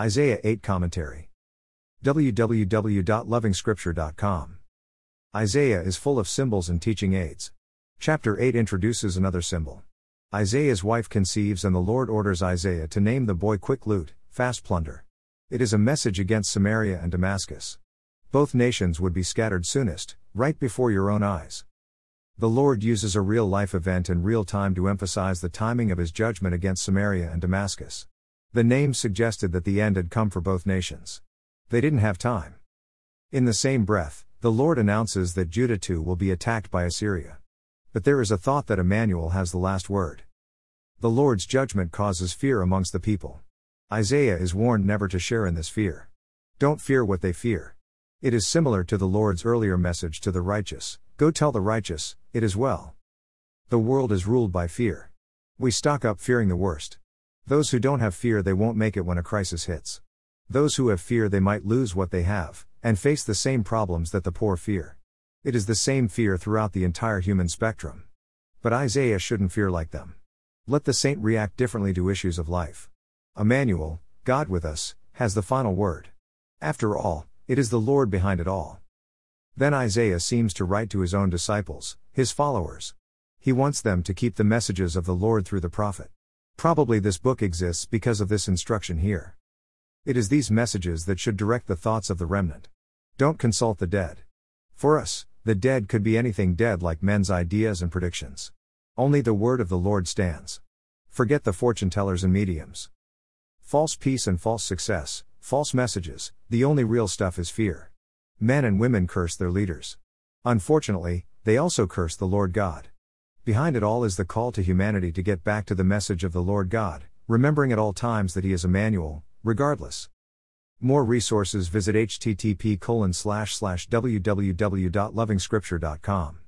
Isaiah 8 Commentary. www.lovingscripture.com. Isaiah is full of symbols and teaching aids. Chapter 8 introduces another symbol. Isaiah's wife conceives, and the Lord orders Isaiah to name the boy Quick Loot, Fast Plunder. It is a message against Samaria and Damascus. Both nations would be scattered soonest, right before your own eyes. The Lord uses a real life event in real time to emphasize the timing of his judgment against Samaria and Damascus. The name suggested that the end had come for both nations. They didn't have time. In the same breath, the Lord announces that Judah too will be attacked by Assyria. But there is a thought that Emmanuel has the last word. The Lord's judgment causes fear amongst the people. Isaiah is warned never to share in this fear. Don't fear what they fear. It is similar to the Lord's earlier message to the righteous Go tell the righteous, it is well. The world is ruled by fear. We stock up fearing the worst. Those who don't have fear, they won't make it when a crisis hits. Those who have fear, they might lose what they have, and face the same problems that the poor fear. It is the same fear throughout the entire human spectrum. But Isaiah shouldn't fear like them. Let the saint react differently to issues of life. Emmanuel, God with us, has the final word. After all, it is the Lord behind it all. Then Isaiah seems to write to his own disciples, his followers. He wants them to keep the messages of the Lord through the prophet. Probably this book exists because of this instruction here. It is these messages that should direct the thoughts of the remnant. Don't consult the dead. For us, the dead could be anything dead like men's ideas and predictions. Only the word of the Lord stands. Forget the fortune tellers and mediums. False peace and false success, false messages, the only real stuff is fear. Men and women curse their leaders. Unfortunately, they also curse the Lord God. Behind it all is the call to humanity to get back to the message of the Lord God, remembering at all times that He is Emmanuel, regardless. More resources visit http www.lovingscripture.com.